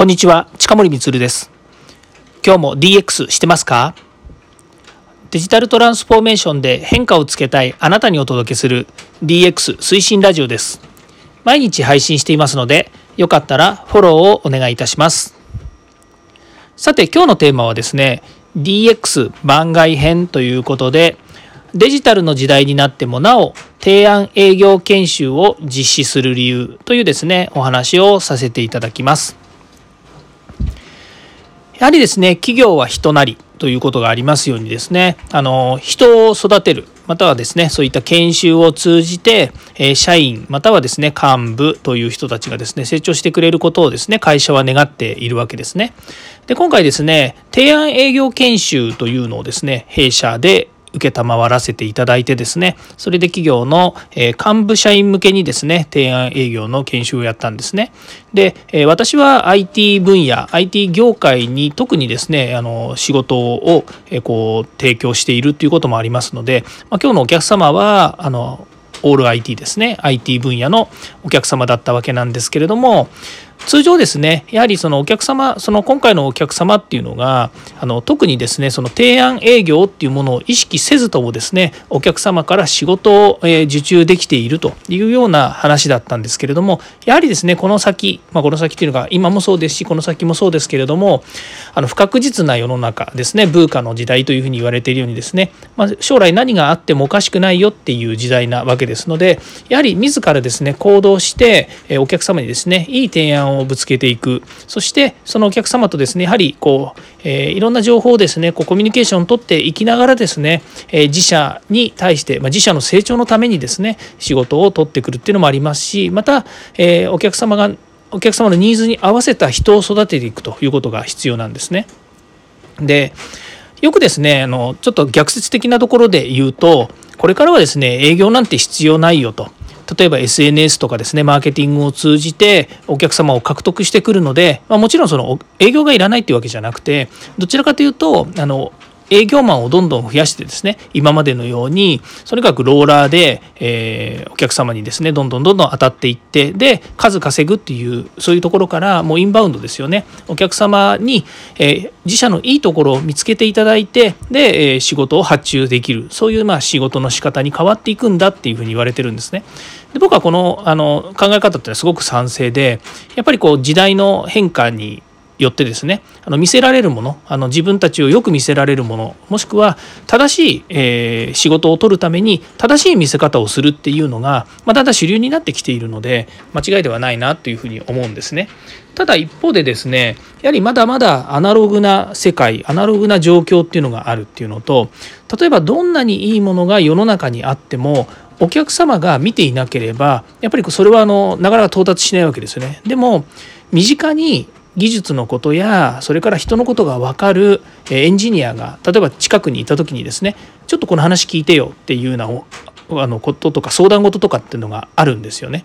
こんにちは近森光です。今日も DX してますか？デジタルトランスフォーメーションで変化をつけたいあなたにお届けする DX 推進ラジオです。毎日配信していますのでよかったらフォローをお願いいたします。さて今日のテーマはですね DX 番外編ということでデジタルの時代になってもなお提案営業研修を実施する理由というですねお話をさせていただきます。やはりですね企業は人なりということがありますようにですねあの人を育てるまたはですねそういった研修を通じて、え社員またはですね幹部という人たちがですね成長してくれることをですね会社は願っているわけですね。で今回ですね提案営業研修というのをですね弊社で承らせていただいてですねそれで企業の幹部社員向けにですね提案営業の研修をやったんですね。で私は IT 分野 IT 業界に特にですねあの仕事をこう提供しているということもありますので、ま、今日のお客様はあのオール IT ですね IT 分野のお客様だったわけなんですけれども通常ですねやはりそのお客様その今回のお客様っていうのがあの特にですねその提案営業っていうものを意識せずともですねお客様から仕事を、え受注できているというような話だったんですけれどもやはりですねこの先、まあ、この先っていうのが今もそうですしこの先もそうですけれどもあの不確実な世の中ですねブーカの時代というふうに言われているようにですね、まあ、将来何があってもおかしくないよっていう時代なわけですのでやはり自らですね行動してお客様にですねいい提案ををぶつけていくそしてそのお客様とですねやはりこう、えー、いろんな情報をですねこうコミュニケーションを取っていきながらですね、えー、自社に対して、まあ、自社の成長のためにですね仕事を取ってくるっていうのもありますしまた、えー、お客様がお客様のニーズに合わせた人を育てていくということが必要なんですね。でよくですねあのちょっと逆説的なところで言うとこれからはですね営業なんて必要ないよと例えば SNS とかですねマーケティングを通じてお客様を獲得してくるので、まあ、もちろんその営業がいらないっていうわけじゃなくてどちらかというとあの営業マンをどんどん増やしてですね今までのようにとにかくローラーで、えー、お客様にですねどんどんどんどん当たっていってで数稼ぐっていうそういうところからもうインバウンドですよねお客様に、えー、自社のいいところを見つけていただいてで、えー、仕事を発注できるそういうまあ仕事の仕方に変わっていくんだっていうふうに言われてるんですね。で僕はこのあの考え方ってのはすごく賛成でやっぱりこう時代の変化によってですねあの見せられるものあの自分たちをよく見せられるものもしくは正しい、えー、仕事を取るために正しい見せ方をするっていうのが、まあ、だんだん主流になってきているので間違いではないなというふうに思うんですね。ただ一方でですねやはりまだまだアナログな世界アナログな状況っていうのがあるっていうのと例えばどんなにいいものが世の中にあってもお客様が見ていなければやっぱりそれはあのなかなか到達しないわけですよね。でも身近に技術のことやそれから人のことが分かるエンジニアが例えば近くにいた時にですねちょっとこの話聞いてよっていうようなあのこととか相談事とかっていうのがあるんですよね。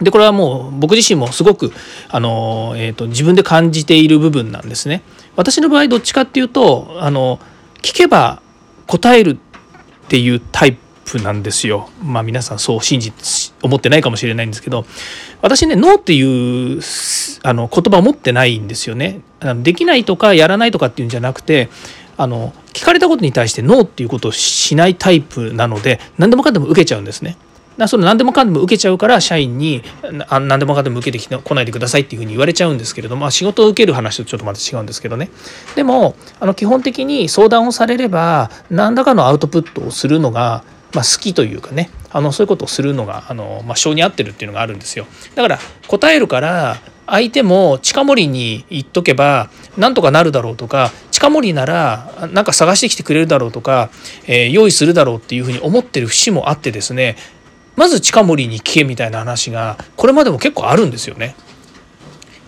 でこれはもう僕自身もすごくあの、えーと、自分で感じている部分なんですね。私の場合どっちかっていうとあの聞けば答えるっていうタイププなんですよ。まあ皆さんそう信じ思ってないかもしれないんですけど私ねノーっていうあの言葉を持ってないんですよね。できないとかやらないとかっていうんじゃなくてあの聞かれたことに対してノーっていうことをしないタイプなので何でもかんでも受けちゃうんですね。だその何でもかんでも受けちゃうから社員に何でもかんでも受けてきこないでくださいっていうふうに言われちゃうんですけれども、仕事を受ける話とちょっとまた違うんですけどねでもあの基本的に相談をされれば何らかのアウトプットをするのがまあ、好きというかねあのそういうことをするのがあの、まあ、性に合ってるっていうのがあるんですよだから答えるから相手も近森に行っとけばなんとかなるだろうとか近森ならなんか探してきてくれるだろうとか、えー、用意するだろうっていうふうに思ってる節もあってですねまず近森に聞けみたいな話がこれまでも結構あるんですよね。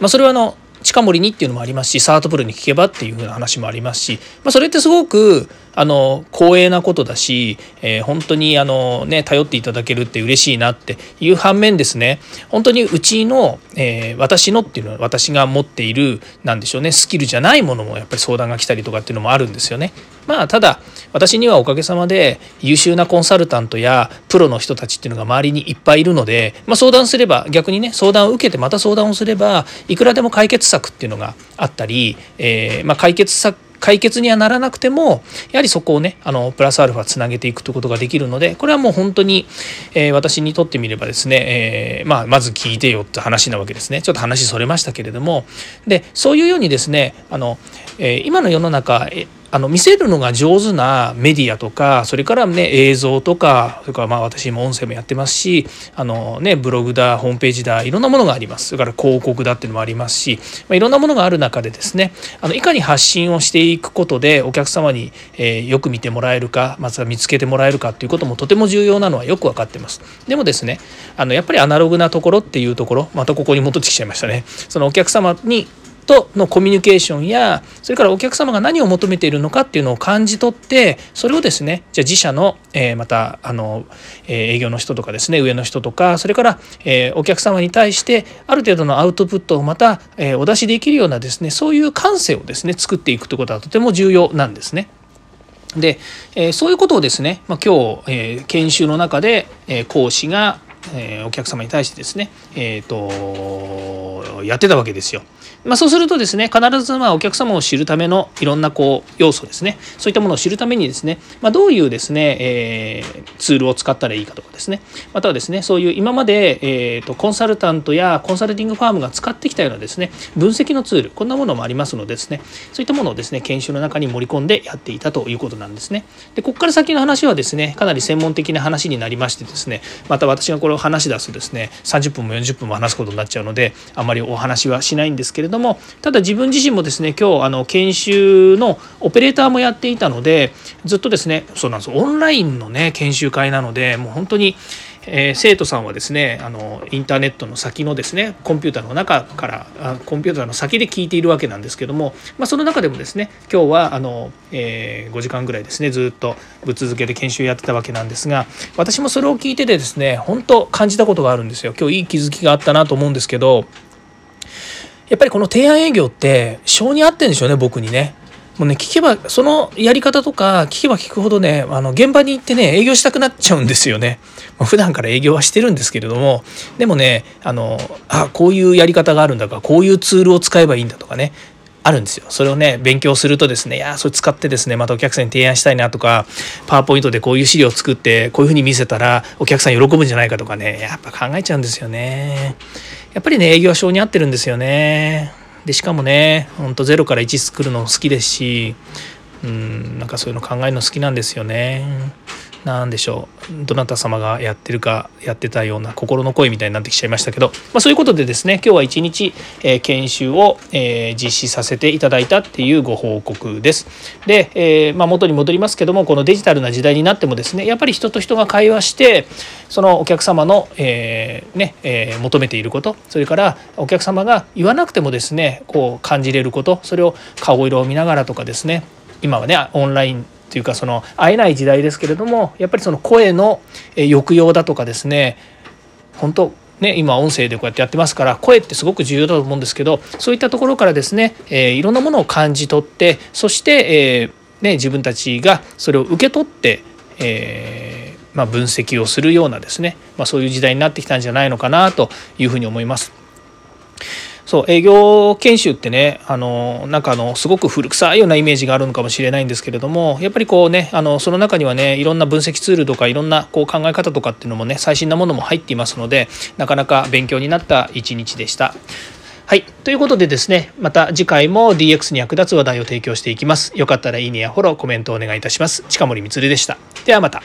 まあ、それはあの近森にっていうのもありますしサートプロに聞けばっていう風な話もありますし、まあ、それってすごくあの光栄なことだし、えー、本当にあの、ね、頼っていただけるって嬉しいなっていう反面ですね本当にうちの、えー、私のっていうのは私が持っているなんでしょうねスキルじゃないものもやっぱり相談が来たりとかっていうのもあるんですよね。まあただ私にはおかげさまで優秀なコンサルタントやプロの人たちっていうのが周りにいっぱいいるので、まあ、相談すれば逆にね相談を受けてまた相談をすればいくらでも解決策っていうのがあったり、えー、まあ、解決策解決にはならなくてもやはりそこをねあのプラスアルファつなげていくということができるのでこれはもう本当に、えー、私にとってみればですね、えー、まあ、まず聞いてよって話なわけですね。ちょっと話それましたけれども。でそういうようにですねあの、えー、今の世の中あの見せるのが上手なメディアとかそれからね映像とかそれからまあ私も音声もやってますしあのねブログだホームページだいろんなものがあります。それから広告だっていうのもありますし、まあ、いろんなものがある中でですねあのいかに発信をしていくことでお客様に、えー、よく見てもらえるかまずは見つけてもらえるかっていうこともとても重要なのはよく分かってます。でもですねあのやっぱりアナログなところっていうところまたここに戻ってきちゃいましたね。そのお客様にとのコミュニケーションやそれからお客様が何を求めているのかっていうのを感じ取ってそれをですねじゃあ自社の、えー、またあの、えー、営業の人とかですね上の人とかそれから、えー、お客様に対してある程度のアウトプットをまた、えお出しできるようなですねそういう感性をですね作っていくということはとても重要なんですね。で、えそういうことをですね、まあ、今日、え研修の中で、え講師が、えお客様に対してですね、えーとやってたわけですよ。まあ、そうするとですね必ずまあお客様を知るためのいろんなこう要素ですねそういったものを知るためにですね、まあ、どういうですね、えー、ツールを使ったらいいかとかですねまたはですねそういう今まで、えーと、コンサルタントやコンサルティングファームが使ってきたようなですね分析のツールこんなものもありますのでですねそういったものをですね研修の中に盛り込んでやっていたということなんですね。でここから先の話はですねかなり専門的な話になりましてですねまた私がこれを話し出すとですね30分も40分も話すことになっちゃうのであまりお話はしないんですけれどもただ自分自身もですね今日あの研修のオペレーターもやっていたのでずっとですねそうなんです。オンラインのね研修会なのでもう本当にえー、生徒さんはですねあのインターネットの先のですねコンピューターの中からあコンピューターの先で聞いているわけなんですけども、まあ、その中でもですね今日はあの、えー、5時間ぐらいですねずっとぶっ続けで研修やってたわけなんですが私もそれを聞いててですね本当感じたことがあるんですよ今日いい気づきがあったなと思うんですけどやっぱりこの提案営業って性に合ってんでしょうね僕にね。もうね聞けばそのやり方とか聞けば聞くほどねあの現場に行ってね営業したくなっちゃうんですよね。まあ、普段から営業はしてるんですけれどもでもねあのあこういうやり方があるんだとかこういうツールを使えばいいんだとかねあるんですよ。それをね、勉強するとですね、いや、それ使ってですね、またお客さんに提案したいなとか、パワーポイントでこういう資料を作って、こういうふうに見せたら、お客さん喜ぶんじゃないかとかね、やっぱ考えちゃうんですよね。やっぱりね、営業は性に合ってるんですよね。で、しかもね、ほんと0から1作るの好きですし、うん、なんかそういうの考えるの好きなんですよね。何でしょうどなた様がやってるかやってたような心の声みたいになってきちゃいましたけど、まあ、そういうことでですね今日は一日、えー、研修を、えー、実施させていただいたっていうご報告です。で、えー、まあ、元に戻りますけどもこのデジタルな時代になってもですねやっぱり人と人が会話してそのお客様の、えねえ求めていることそれからお客様が言わなくてもですねこう感じれることそれを顔色を見ながらとかですね今はねオンラインっていうかその会えない時代ですけれどもやっぱりその声の抑揚だとかですね本当ね、今音声でこうやってやってますから声ってすごく重要だと思うんですけどそういったところからですね、えー、いろんなものを感じ取ってそして、えー、ね、自分たちがそれを受け取って、えー、まあ、分析をするようなですね、まあ、そういう時代になってきたんじゃないのかなというふうに思います。そう営業研修ってねあのなんかあのすごく古臭いようなイメージがあるのかもしれないんですけれどもやっぱりこうねあのその中にはねいろんな分析ツールとかいろんなこう考え方とかっていうのもね最新なものも入っていますのでなかなか勉強になった一日でした。はい。ということでですね、また次回も DX に役立つ話題を提供していきます。よかったらいいねやフォロー、コメントお願いいたします。近森光でした。ではまた。